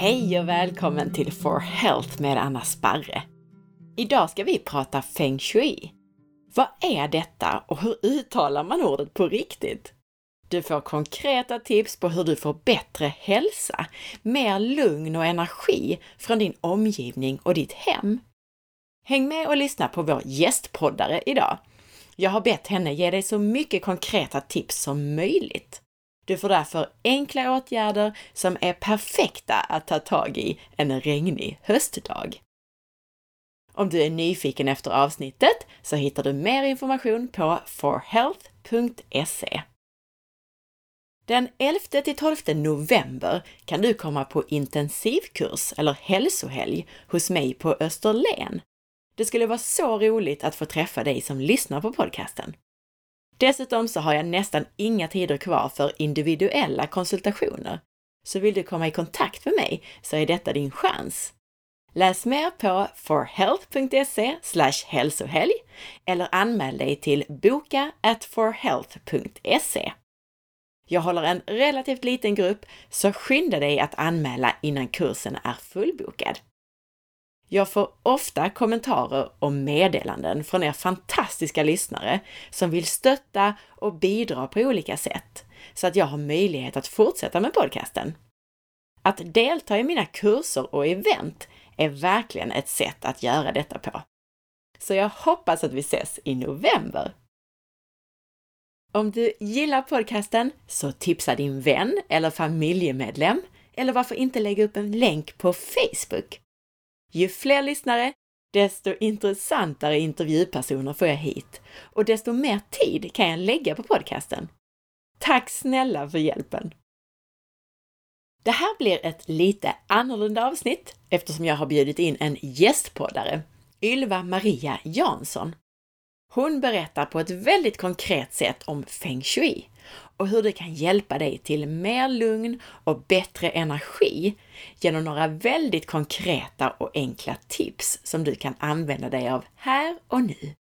Hej och välkommen till For Health med Anna Sparre. Idag ska vi prata Feng Shui. Vad är detta och hur uttalar man ordet på riktigt? Du får konkreta tips på hur du får bättre hälsa, mer lugn och energi från din omgivning och ditt hem. Häng med och lyssna på vår gästpoddare idag. Jag har bett henne ge dig så mycket konkreta tips som möjligt. Du får därför enkla åtgärder som är perfekta att ta tag i en regnig höstdag. Om du är nyfiken efter avsnittet så hittar du mer information på forhealth.se. Den 11 till 12 november kan du komma på intensivkurs eller hälsohelg hos mig på Österlen. Det skulle vara så roligt att få träffa dig som lyssnar på podcasten. Dessutom så har jag nästan inga tider kvar för individuella konsultationer. Så vill du komma i kontakt med mig så är detta din chans. Läs mer på forhealth.se hälsohelg eller anmäl dig till boka at forhealth.se. Jag håller en relativt liten grupp, så skynda dig att anmäla innan kursen är fullbokad. Jag får ofta kommentarer och meddelanden från er fantastiska lyssnare som vill stötta och bidra på olika sätt så att jag har möjlighet att fortsätta med podcasten. Att delta i mina kurser och event är verkligen ett sätt att göra detta på. Så jag hoppas att vi ses i november. Om du gillar podcasten så tipsa din vän eller familjemedlem eller varför inte lägga upp en länk på Facebook? Ju fler lyssnare, desto intressantare intervjupersoner får jag hit och desto mer tid kan jag lägga på podcasten. Tack snälla för hjälpen! Det här blir ett lite annorlunda avsnitt eftersom jag har bjudit in en gästpoddare, Ylva Maria Jansson. Hon berättar på ett väldigt konkret sätt om feng shui och hur det kan hjälpa dig till mer lugn och bättre energi genom några väldigt konkreta och enkla tips som du kan använda dig av här och nu.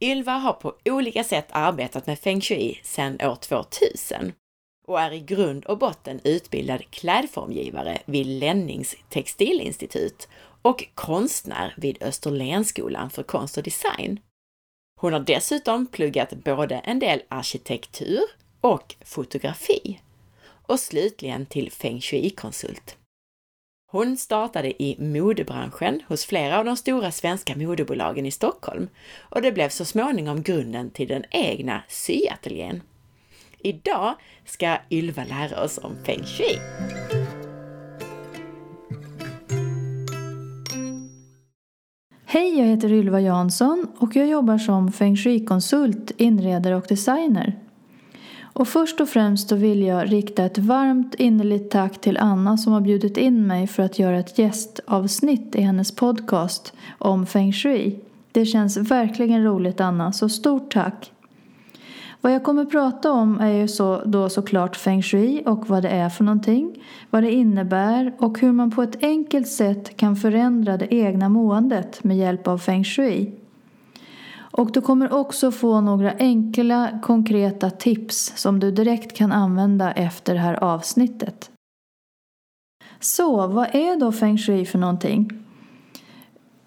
Ylva har på olika sätt arbetat med feng shui sedan år 2000 och är i grund och botten utbildad klädformgivare vid Lennings textilinstitut och konstnär vid Österlenskolan för konst och design. Hon har dessutom pluggat både en del arkitektur och fotografi och slutligen till feng shui-konsult. Hon startade i modebranschen hos flera av de stora svenska modebolagen i Stockholm och det blev så småningom grunden till den egna syateljén. Idag ska Ylva lära oss om feng shui. Hej, jag heter Ylva Jansson och jag jobbar som feng shui-konsult, inredare och designer. Och först och främst så vill jag rikta ett varmt innerligt tack till Anna som har bjudit in mig för att göra ett gästavsnitt i hennes podcast om feng shui. Det känns verkligen roligt Anna, så stort tack! Vad jag kommer prata om är ju så, då såklart feng shui och vad det är för någonting, vad det innebär och hur man på ett enkelt sätt kan förändra det egna måendet med hjälp av feng shui. Och du kommer också få några enkla konkreta tips som du direkt kan använda efter det här avsnittet. Så, vad är då feng shui för någonting?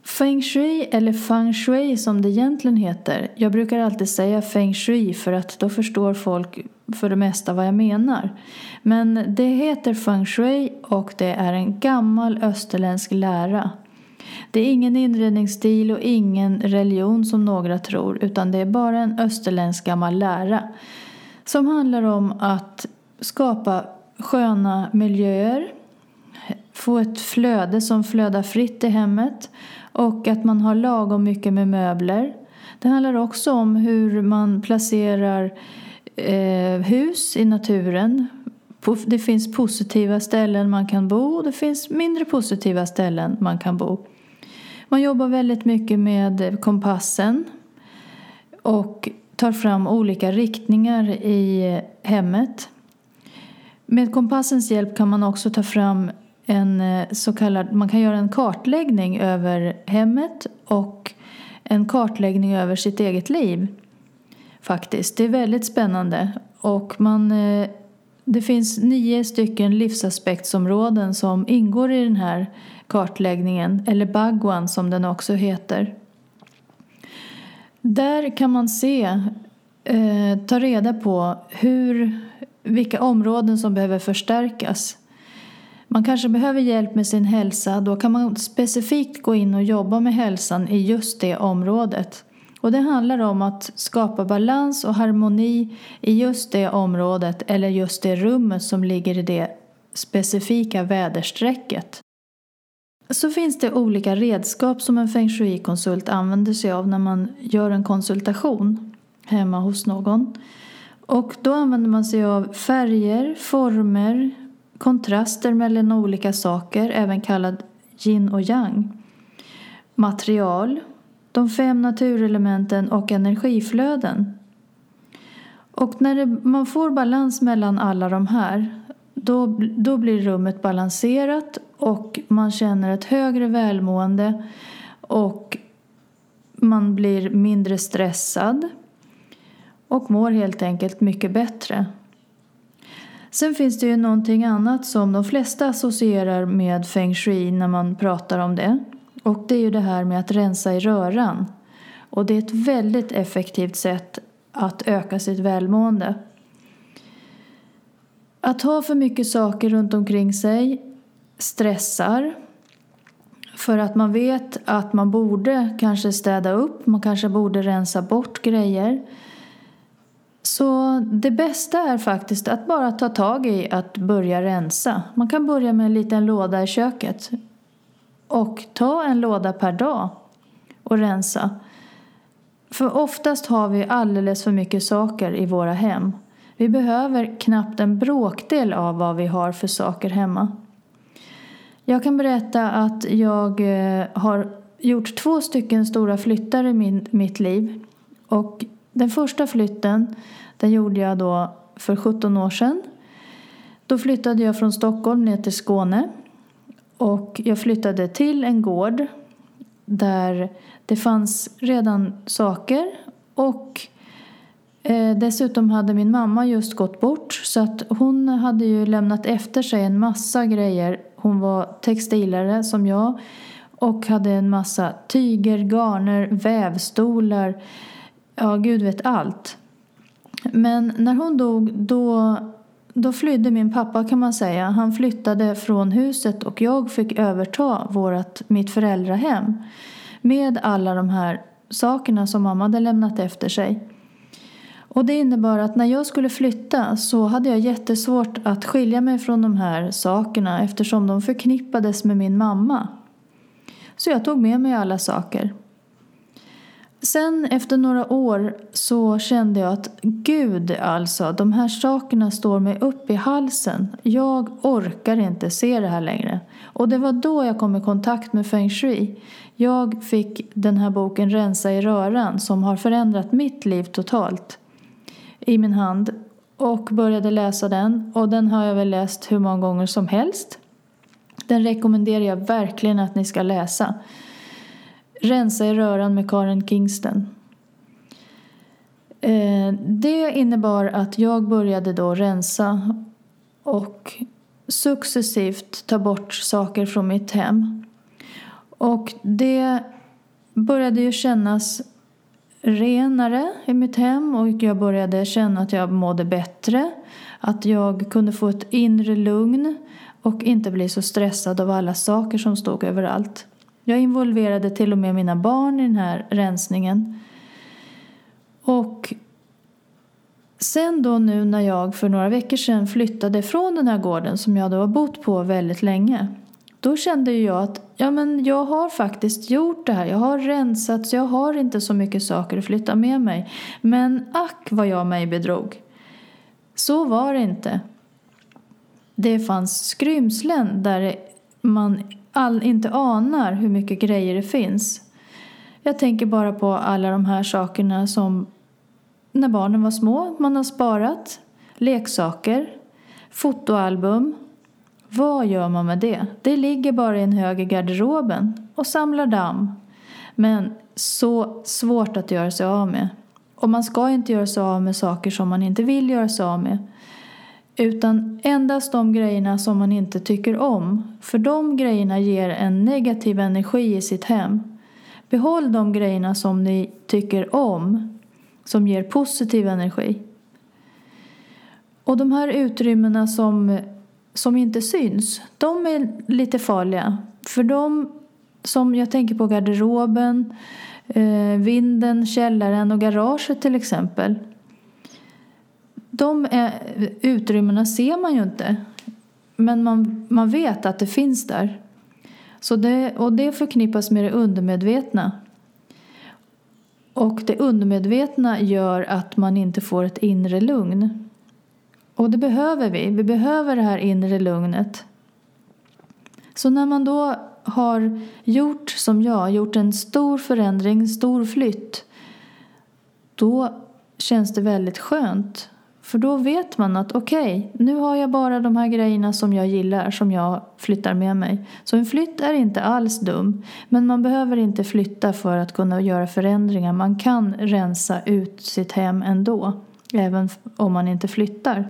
Feng shui eller feng shui som det egentligen heter. Jag brukar alltid säga feng shui för att då förstår folk för det mesta vad jag menar. Men det heter feng shui och det är en gammal österländsk lära. Det är ingen inredningsstil och ingen religion som några tror utan det är bara en österländsk gammal lära som handlar om att skapa sköna miljöer, få ett flöde som flödar fritt i hemmet och att man har lagom mycket med möbler. Det handlar också om hur man placerar eh, hus i naturen. Det finns positiva ställen man kan bo och det finns mindre positiva ställen man kan bo. Man jobbar väldigt mycket med kompassen och tar fram olika riktningar i hemmet. Med kompassens hjälp kan man också ta fram en eh, så kallad, man kan göra en kartläggning över hemmet och en kartläggning över sitt eget liv. Faktiskt. Det är väldigt spännande. Och man, eh, det finns nio stycken livsaspektsområden som ingår i den här kartläggningen, eller Bagwan som den också heter. Där kan man se, eh, ta reda på hur, vilka områden som behöver förstärkas. Man kanske behöver hjälp med sin hälsa, då kan man specifikt gå in och jobba med hälsan i just det området. Och det handlar om att skapa balans och harmoni i just det området eller just det rummet som ligger i det specifika väderstrecket. Så finns det olika redskap som en feng shui-konsult använder sig av när man gör en konsultation hemma hos någon. Och då använder man sig av färger, former, kontraster mellan olika saker, även kallad yin och yang. Material, de fem naturelementen och energiflöden. Och när det, man får balans mellan alla de här då, då blir rummet balanserat och man känner ett högre välmående och man blir mindre stressad och mår helt enkelt mycket bättre. Sen finns det ju någonting annat som de flesta associerar med feng shui när man pratar om det. Och det är ju det här med att rensa i röran. Och det är ett väldigt effektivt sätt att öka sitt välmående. Att ha för mycket saker runt omkring sig stressar. För att man vet att man borde kanske städa upp, man kanske borde rensa bort grejer. Så det bästa är faktiskt att bara ta tag i att börja rensa. Man kan börja med en liten låda i köket. Och ta en låda per dag och rensa. För oftast har vi alldeles för mycket saker i våra hem. Vi behöver knappt en bråkdel av vad vi har för saker hemma. Jag kan berätta att jag eh, har gjort två stycken stora flyttar i min, mitt liv. Och den första flytten den gjorde jag då för 17 år sedan. Då flyttade jag från Stockholm ner till Skåne. Och jag flyttade till en gård där det fanns redan saker och Eh, dessutom hade min mamma just gått bort så att hon hade ju lämnat efter sig en massa grejer. Hon var textilare som jag och hade en massa tyger, garner, vävstolar, ja gud vet allt. Men när hon dog då, då flydde min pappa kan man säga. Han flyttade från huset och jag fick överta vårat, mitt föräldrahem med alla de här sakerna som mamma hade lämnat efter sig. Och det innebar att när jag skulle flytta så hade jag jättesvårt att skilja mig från de här sakerna eftersom de förknippades med min mamma. Så jag tog med mig alla saker. Sen efter några år så kände jag att gud alltså, de här sakerna står mig upp i halsen. Jag orkar inte se det här längre. Och det var då jag kom i kontakt med feng shui. Jag fick den här boken Rensa i röran som har förändrat mitt liv totalt i min hand och började läsa den. Och den har jag väl läst hur många gånger som helst. Den rekommenderar jag verkligen att ni ska läsa. Rensa i röran med Karen Kingston. Eh, det innebar att jag började då rensa och successivt ta bort saker från mitt hem. Och det började ju kännas renare i mitt hem och jag började känna att jag mådde bättre. Att jag kunde få ett inre lugn och inte bli så stressad av alla saker som stod överallt. Jag involverade till och med mina barn i den här rensningen. Och sen då nu när jag för några veckor sedan flyttade från den här gården som jag då har bott på väldigt länge då kände jag att ja, men jag har faktiskt gjort det här. Jag har rensat så jag har inte så mycket saker att flytta med mig. Men ack vad jag mig bedrog. Så var det inte. Det fanns skrymslen där man all, inte anar hur mycket grejer det finns. Jag tänker bara på alla de här sakerna som när barnen var små man har sparat. Leksaker, fotoalbum, vad gör man med det? Det ligger bara i en hög i garderoben och samlar damm. Men så svårt att göra sig av med. Och man ska inte göra sig av med saker som man inte vill göra sig av med. Utan endast de grejerna som man inte tycker om. För de grejerna ger en negativ energi i sitt hem. Behåll de grejerna som ni tycker om, som ger positiv energi. Och de här utrymmena som, som inte syns, de är lite farliga. För de som jag tänker på garderoben, eh, vinden, källaren och garaget till exempel. De är, utrymmena ser man ju inte. Men man, man vet att det finns där. Så det, och det förknippas med det undermedvetna. Och det undermedvetna gör att man inte får ett inre lugn. Och det behöver vi. Vi behöver det här inre lugnet. Så när man då har gjort som jag, gjort en stor förändring, stor flytt, då känns det väldigt skönt. För då vet man att okej, okay, nu har jag bara de här grejerna som jag gillar, som jag flyttar med mig. Så en flytt är inte alls dum. Men man behöver inte flytta för att kunna göra förändringar. Man kan rensa ut sitt hem ändå, även om man inte flyttar.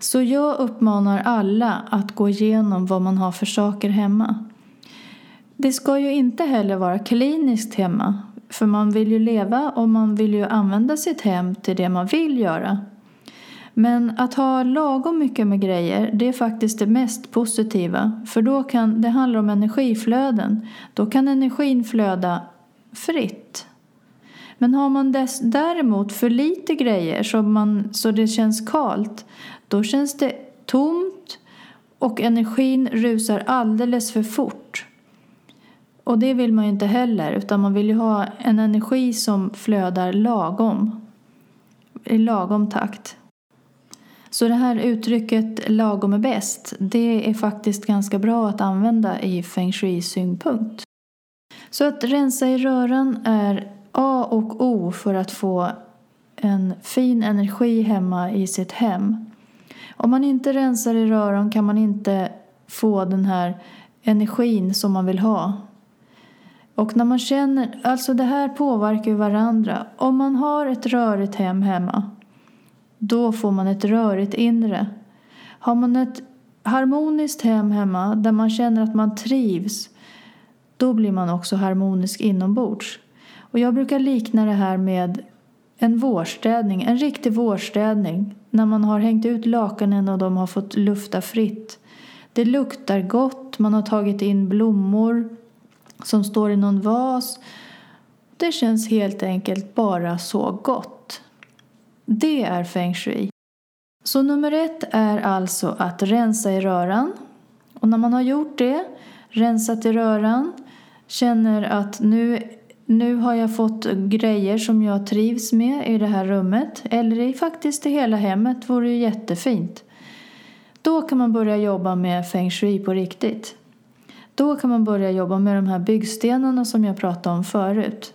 Så jag uppmanar alla att gå igenom vad man har för saker hemma. Det ska ju inte heller vara kliniskt hemma. För man vill ju leva och man vill ju använda sitt hem till det man vill göra. Men att ha lagom mycket med grejer, det är faktiskt det mest positiva. För då kan, det handlar om energiflöden. Då kan energin flöda fritt. Men har man dess, däremot för lite grejer så, man, så det känns kalt, då känns det tomt och energin rusar alldeles för fort. Och det vill man ju inte heller, utan man vill ju ha en energi som flödar lagom. I lagom takt. Så det här uttrycket lagom är bäst, det är faktiskt ganska bra att använda i feng shui-synpunkt. Så att rensa i röran är A och O för att få en fin energi hemma i sitt hem. Om man inte rensar i röran kan man inte få den här energin som man vill ha. Och när man känner, alltså det här påverkar ju varandra. Om man har ett rörigt hem hemma, då får man ett rörigt inre. Har man ett harmoniskt hem hemma där man känner att man trivs, då blir man också harmonisk inombords. Och jag brukar likna det här med en vårstädning, en riktig vårstädning. När man har hängt ut lakanen och de har fått lufta fritt. Det luktar gott, man har tagit in blommor som står i någon vas. Det känns helt enkelt bara så gott. Det är feng shui. Så nummer ett är alltså att rensa i röran. Och när man har gjort det, rensat i röran, känner att nu, nu har jag fått grejer som jag trivs med i det här rummet, eller i faktiskt i hela hemmet, vore ju jättefint. Då kan man börja jobba med feng shui på riktigt. Då kan man börja jobba med de här byggstenarna som jag pratade om förut.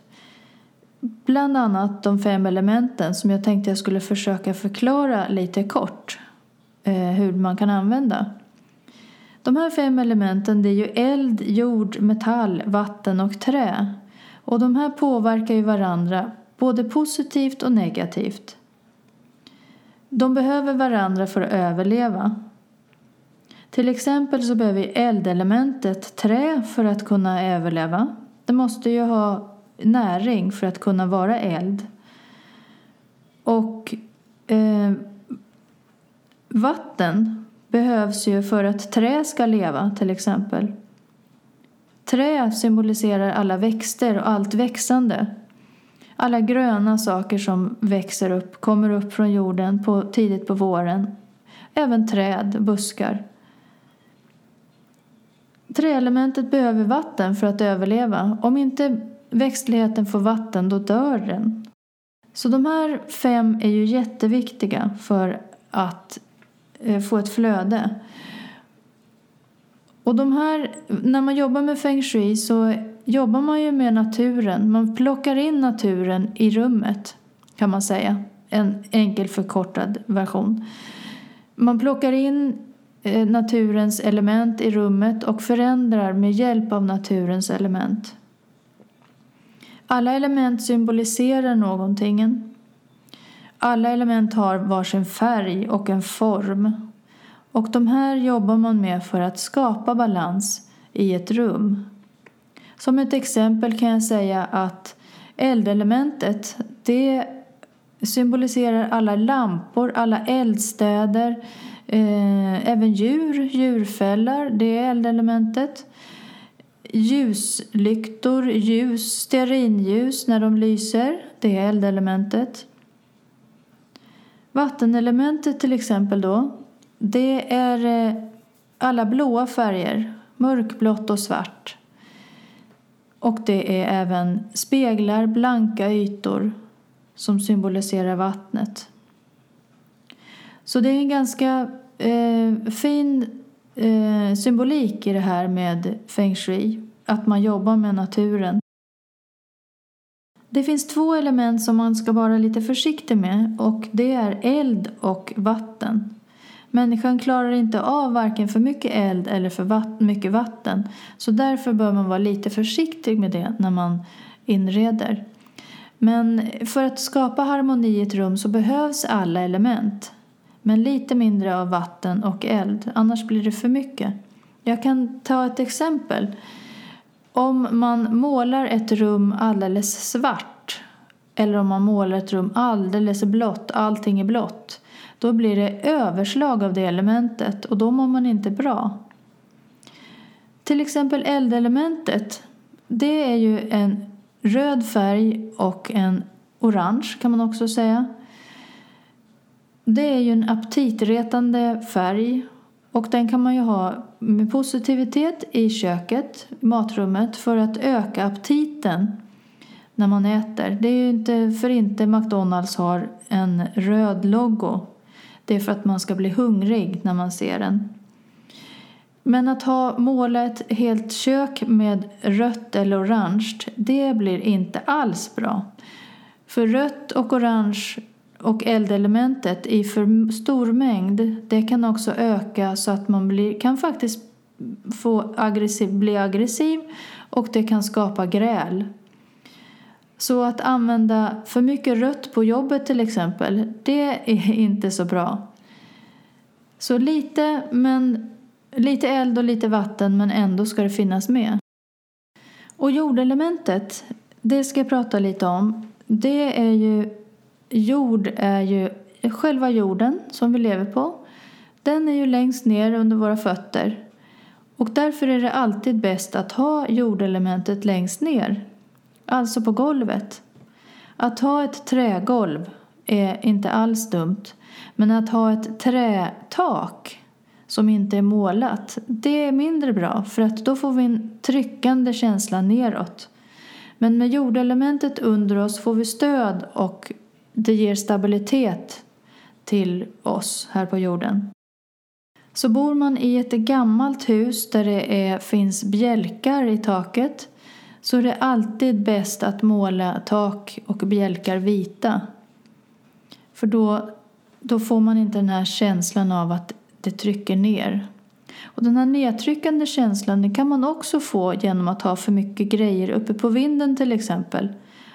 Bland annat de fem elementen som jag tänkte jag skulle försöka förklara lite kort eh, hur man kan använda. De här fem elementen det är ju eld, jord, metall, vatten och trä. Och de här påverkar ju varandra både positivt och negativt. De behöver varandra för att överleva. Till exempel så behöver eldelementet trä för att kunna överleva. Det måste ju ha näring för att kunna vara eld. Och eh, vatten behövs ju för att trä ska leva till exempel. Trä symboliserar alla växter och allt växande. Alla gröna saker som växer upp, kommer upp från jorden på, tidigt på våren. Även träd, buskar. Träelementet behöver vatten för att överleva. Om inte växtligheten får vatten, då dör den. Så de här fem är ju jätteviktiga för att eh, få ett flöde. Och de här, när man jobbar med feng shui så jobbar man ju med naturen. Man plockar in naturen i rummet, kan man säga. En enkel förkortad version. Man plockar in Eh, naturens element i rummet och förändrar med hjälp av naturens element. Alla element symboliserar någonting. alla element har varsin färg och en form. Och de här jobbar man med för att skapa balans i ett rum. Som ett exempel kan jag säga att eldelementet det symboliserar alla lampor, alla eldstäder, eh, även djur, djurfällar, det är eldelementet. Ljuslyktor, ljus, stearinljus när de lyser, det är eldelementet. Vattenelementet till exempel då, det är eh, alla blåa färger, mörkblått och svart. Och det är även speglar, blanka ytor som symboliserar vattnet. Så det är en ganska eh, fin eh, symbolik i det här med feng shui, att man jobbar med naturen. Det finns två element som man ska vara lite försiktig med och det är eld och vatten. Människan klarar inte av varken för mycket eld eller för vatt mycket vatten så därför bör man vara lite försiktig med det när man inreder. Men för att skapa harmoni i ett rum så behövs alla element. Men lite mindre av vatten och eld, annars blir det för mycket. Jag kan ta ett exempel. Om man målar ett rum alldeles svart eller om man målar ett rum alldeles blått, allting är blått då blir det överslag av det elementet och då mår man inte bra. Till exempel eldelementet, det är ju en röd färg och en orange kan man också säga. Det är ju en aptitretande färg och den kan man ju ha med positivitet i köket, matrummet, för att öka aptiten när man äter. Det är ju inte för inte McDonalds har en röd logo. Det är för att man ska bli hungrig när man ser den. Men att ha målat ett helt kök med rött eller orange, det blir inte alls bra. För rött och orange och eldelementet i för stor mängd, det kan också öka så att man blir, kan faktiskt få aggressiv, bli aggressiv och det kan skapa gräl. Så att använda för mycket rött på jobbet till exempel, det är inte så bra. Så lite, men, lite eld och lite vatten men ändå ska det finnas med. Och jordelementet, det ska jag prata lite om. Det är ju, jord är ju själva jorden som vi lever på. Den är ju längst ner under våra fötter. Och därför är det alltid bäst att ha jordelementet längst ner alltså på golvet. Att ha ett trägolv är inte alls dumt, men att ha ett trätak som inte är målat, det är mindre bra för att då får vi en tryckande känsla neråt. Men med jordelementet under oss får vi stöd och det ger stabilitet till oss här på jorden. Så bor man i ett gammalt hus där det är, finns bjälkar i taket så är det alltid bäst att måla tak och bjälkar vita. För då, då får man inte den här känslan av att det trycker ner. Och den här nedtryckande känslan kan man också få genom att ha för mycket grejer uppe på vinden till exempel.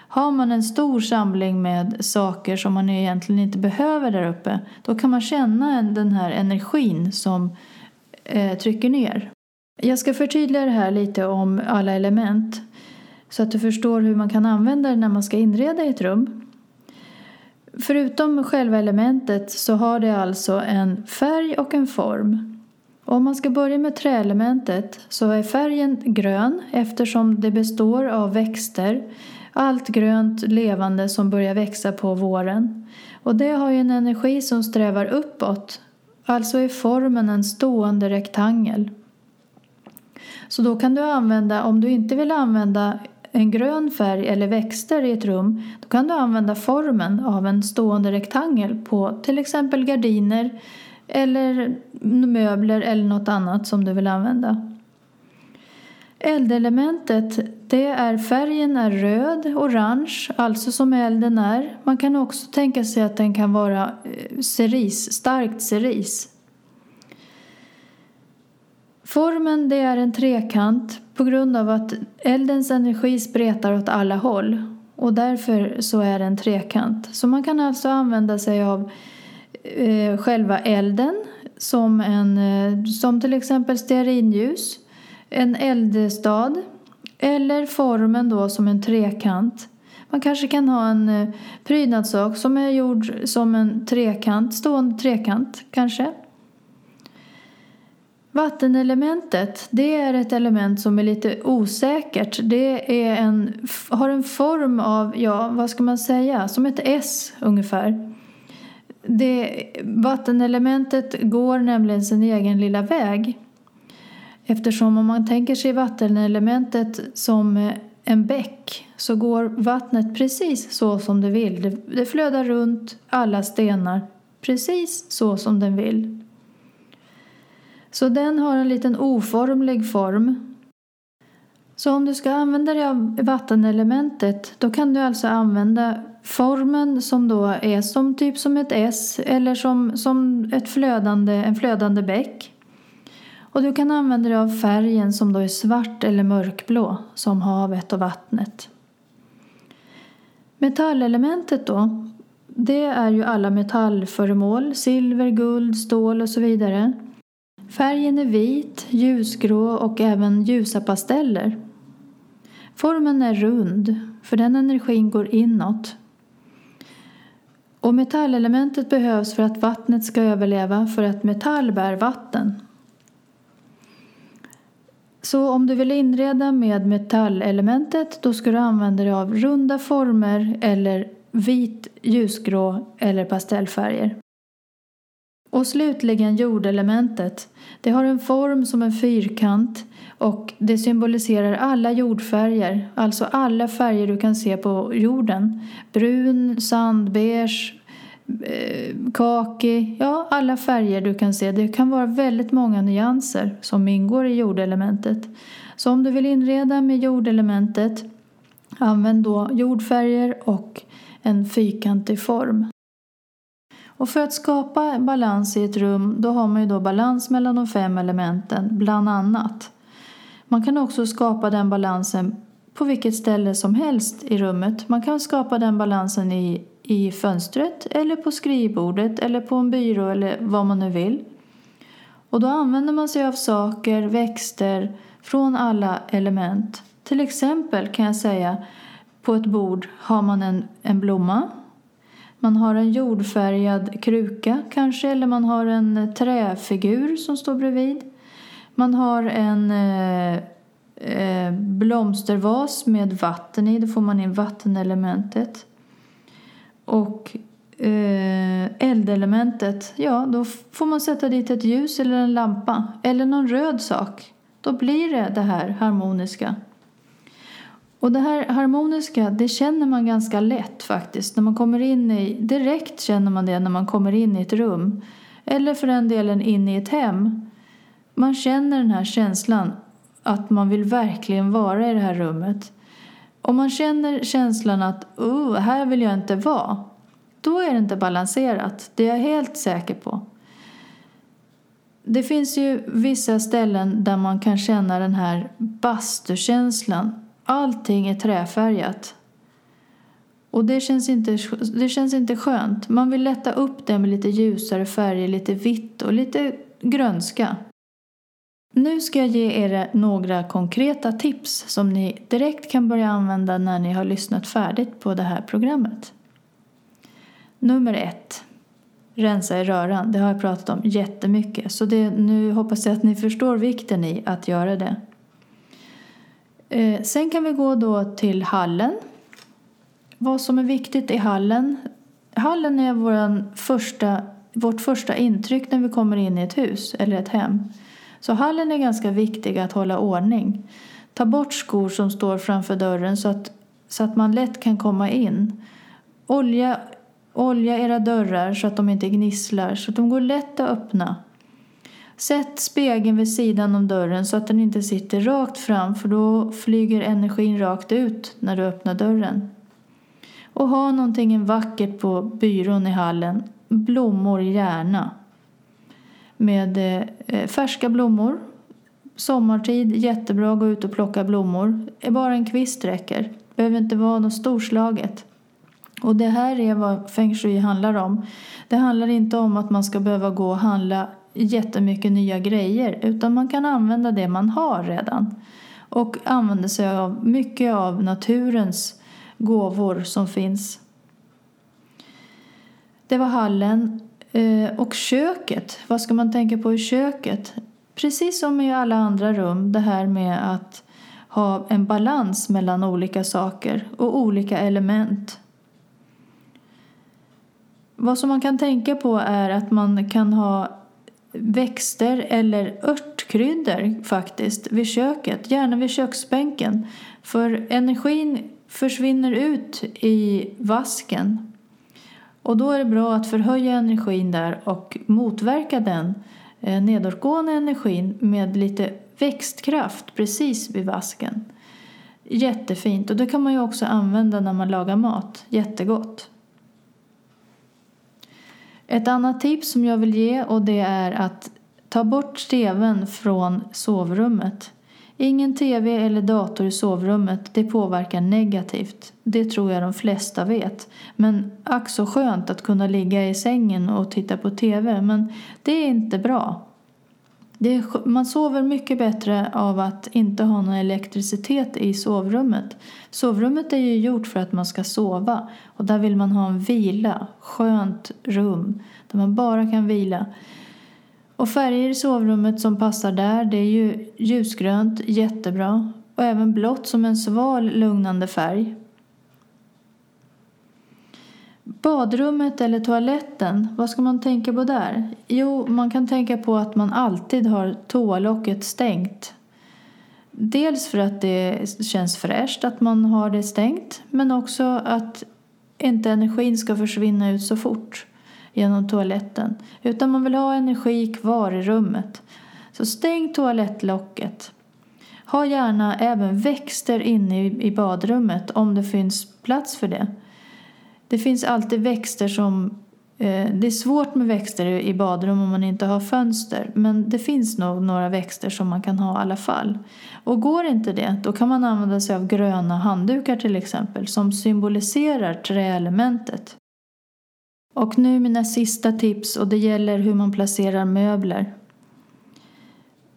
Har man en stor samling med saker som man egentligen inte behöver där uppe då kan man känna den här energin som eh, trycker ner. Jag ska förtydliga det här lite om alla element så att du förstår hur man kan använda det när man ska inreda ett rum. Förutom själva elementet så har det alltså en färg och en form. Om man ska börja med träelementet så är färgen grön eftersom det består av växter, allt grönt levande som börjar växa på våren. Och det har ju en energi som strävar uppåt, alltså är formen en stående rektangel. Så då kan du använda, om du inte vill använda en grön färg eller växter i ett rum då kan du använda formen av en stående rektangel på till exempel gardiner eller möbler eller något annat som du vill använda. Eldelementet det är färgen är röd, orange, alltså som elden är. Man kan också tänka sig att den kan vara eh, ceris, starkt ceris. Formen det är en trekant på grund av att eldens energi spretar åt alla håll. Och därför så är det en trekant. Så man kan alltså använda sig av eh, själva elden som, en, eh, som till exempel stearinljus, en eldstad eller formen då som en trekant. Man kanske kan ha en eh, prydnadssak som är gjord som en trekant, stående trekant kanske. Vattenelementet det är ett element som är lite osäkert. Det är en, har en form av, ja vad ska man säga, som ett S ungefär. Det, vattenelementet går nämligen sin egen lilla väg. Eftersom om man tänker sig vattenelementet som eh, en bäck så går vattnet precis så som det vill. Det, flödar runt alla stenar precis så som den vill. Så den har en liten oformlig form. Så om du ska använda dig av vattenelementet då kan du alltså använda formen som då är som typ som ett S eller som, som ett flödande, en flödande bäck. Och du kan använda dig av färgen som då är svart eller mörkblå som havet och vattnet. Metallelementet då, det är ju alla metallföremål, silver, guld, stål och så vidare. Färgen är vit, ljusgrå och även ljusa pasteller. Formen är rund, för den energin går inåt. Och metallelementet behövs för att vattnet ska överleva, för att metall bär vatten. Så om du vill inreda med metallelementet då ska du använda dig av runda former eller vit, ljusgrå eller pastellfärger. Och slutligen jordelementet. Det har en form som en fyrkant och det symboliserar alla jordfärger, alltså alla färger du kan se på jorden. Brun, sandbeige, beige. Eh, kaki, ja alla färger du kan se. Det kan vara väldigt många nyanser som ingår i jordelementet. Så om du vill inreda med jordelementet använd då jordfärger och en fyrkantig form. Och för att skapa balans i ett rum då har man ju då balans mellan de fem elementen, bland annat. Man kan också skapa den balansen på vilket ställe som helst i rummet. Man kan skapa den balansen i, i fönstret eller på skrivbordet eller på en byrå eller vad man nu vill. Och då använder man sig av saker, växter från alla element. Till exempel kan jag säga på ett bord har man en, en blomma man har en jordfärgad kruka kanske eller man har en träfigur som står bredvid. Man har en eh, eh, blomstervas med vatten i, då får man in vattenelementet. Och eh, eldelementet, ja då får man sätta dit ett ljus eller en lampa eller någon röd sak. Då blir det det här harmoniska. Och det här harmoniska, det känner man ganska lätt faktiskt. När man kommer in i, direkt känner man det när man kommer in i ett rum. Eller för den delen in i ett hem. Man känner den här känslan att man vill verkligen vara i det här rummet. Om man känner känslan att oh, här vill jag inte vara. Då är det inte balanserat. Det är jag helt säker på. Det finns ju vissa ställen där man kan känna den här bastukänslan Allting är träfärgat. Och det känns, inte, det känns inte skönt. Man vill lätta upp det med lite ljusare färger, lite vitt och lite grönska. Nu ska jag ge er några konkreta tips som ni direkt kan börja använda när ni har lyssnat färdigt på det här programmet. Nummer ett. Rensa i röran. Det har jag pratat om jättemycket. Så det, nu hoppas jag att ni förstår vikten i att göra det. Eh, sen kan vi gå då till hallen. Vad som är viktigt i hallen. Hallen är våran första, vårt första intryck när vi kommer in i ett hus eller ett hem. Så hallen är ganska viktig att hålla ordning. Ta bort skor som står framför dörren så att, så att man lätt kan komma in. Olja, olja era dörrar så att de inte gnisslar så att de går lätt att öppna. Sätt spegeln vid sidan om dörren så att den inte sitter rakt fram för då flyger energin rakt ut när du öppnar dörren. Och ha någonting vackert på byrån i hallen. Blommor gärna. Med eh, färska blommor. Sommartid, jättebra att gå ut och plocka blommor. Eh, bara en kvist räcker. behöver inte vara något storslaget. Och det här är vad feng shui handlar om. Det handlar inte om att man ska behöva gå och handla jättemycket nya grejer utan man kan använda det man har redan. Och använda sig av mycket av naturens gåvor som finns. Det var hallen. Eh, och köket, vad ska man tänka på i köket? Precis som i alla andra rum, det här med att ha en balans mellan olika saker och olika element. Vad som man kan tänka på är att man kan ha växter eller örtkryddor faktiskt vid köket, gärna vid köksbänken. För energin försvinner ut i vasken. Och då är det bra att förhöja energin där och motverka den eh, nedåtgående energin med lite växtkraft precis vid vasken. Jättefint och det kan man ju också använda när man lagar mat. Jättegott. Ett annat tips som jag vill ge och det är att ta bort steven från sovrummet. Ingen tv eller dator i sovrummet, det påverkar negativt. Det tror jag de flesta vet. Men ack så skönt att kunna ligga i sängen och titta på tv, men det är inte bra. Är, man sover mycket bättre av att inte ha någon elektricitet i sovrummet. Sovrummet är ju gjort för att man ska sova och där vill man ha en vila, skönt rum där man bara kan vila. Och färger i sovrummet som passar där det är ju ljusgrönt, jättebra. Och även blått som en sval lugnande färg. Badrummet eller toaletten, vad ska man tänka på där? Jo, man kan tänka på att man alltid har toalocket stängt. Dels för att det känns fräscht att man har det stängt men också att inte energin ska försvinna ut så fort genom toaletten utan man vill ha energi kvar i rummet. Så stäng toalettlocket. Ha gärna även växter inne i badrummet om det finns plats för det. Det finns alltid växter som... Eh, det är svårt med växter i badrum om man inte har fönster men det finns nog några växter som man kan ha i alla fall. Och går inte det, då kan man använda sig av gröna handdukar till exempel som symboliserar träelementet. Och nu mina sista tips och det gäller hur man placerar möbler.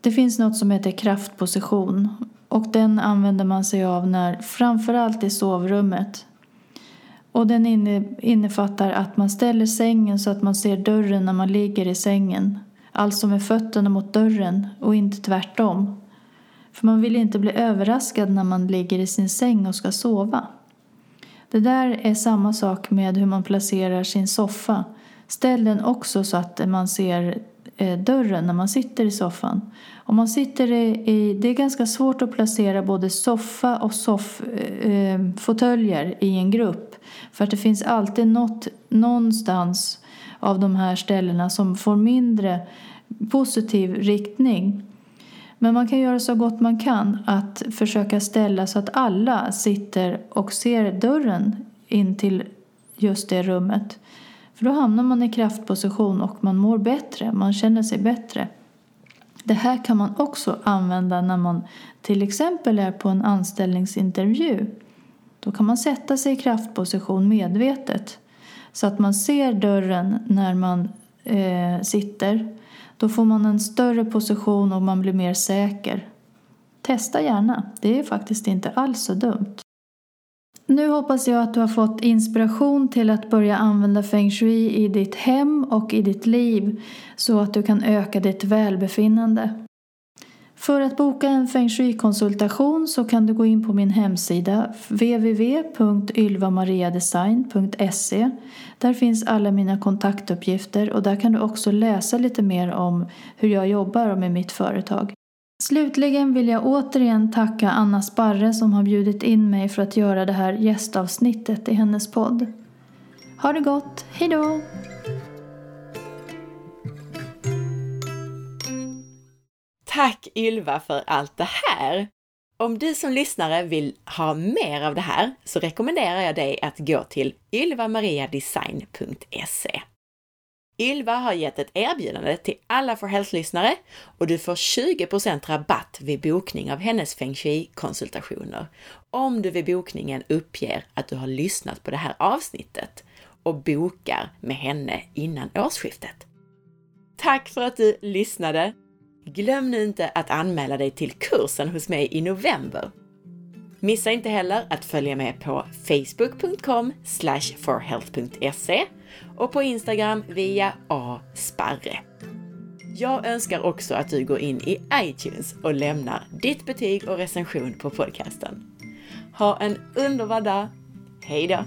Det finns något som heter kraftposition och den använder man sig av när, framförallt i sovrummet. Och den innefattar att man ställer sängen så att man ser dörren när man ligger i sängen. Alltså med fötterna mot dörren och inte tvärtom. För man vill inte bli överraskad när man ligger i sin säng och ska sova. Det där är samma sak med hur man placerar sin soffa. Ställ den också så att man ser eh, dörren när man sitter i soffan. Om man sitter i, det är ganska svårt att placera både soffa och eh, eh, fåtöljer eh, i en grupp. För att det finns alltid något någonstans av de här ställena som får mindre positiv riktning. Men man kan göra så gott man kan att försöka ställa så att alla sitter och ser dörren in till just det rummet. För då hamnar man i kraftposition och man mår bättre, man känner sig bättre. Det här kan man också använda när man till exempel är på en anställningsintervju. Då kan man sätta sig i kraftposition medvetet så att man ser dörren när man eh, sitter då får man en större position och man blir mer säker. Testa gärna, det är faktiskt inte alls så dumt. Nu hoppas jag att du har fått inspiration till att börja använda feng shui i ditt hem och i ditt liv så att du kan öka ditt välbefinnande. För att boka en feng shui-konsultation så kan du gå in på min hemsida www.ylvamariadesign.se Där finns alla mina kontaktuppgifter och där kan du också läsa lite mer om hur jag jobbar med mitt företag. Slutligen vill jag återigen tacka Anna Sparre som har bjudit in mig för att göra det här gästavsnittet i hennes podd. Ha det gott, hejdå! Tack Ylva för allt det här! Om du som lyssnare vill ha mer av det här så rekommenderar jag dig att gå till ylvamariadesign.se. Ylva har gett ett erbjudande till alla For Health-lyssnare och du får 20% rabatt vid bokning av hennes feng shui-konsultationer om du vid bokningen uppger att du har lyssnat på det här avsnittet och bokar med henne innan årsskiftet. Tack för att du lyssnade! Glöm nu inte att anmäla dig till kursen hos mig i november. Missa inte heller att följa med på facebook.com forhealth.se och på Instagram via asparre. Jag önskar också att du går in i iTunes och lämnar ditt betyg och recension på podcasten. Ha en underbar dag! Hejdå!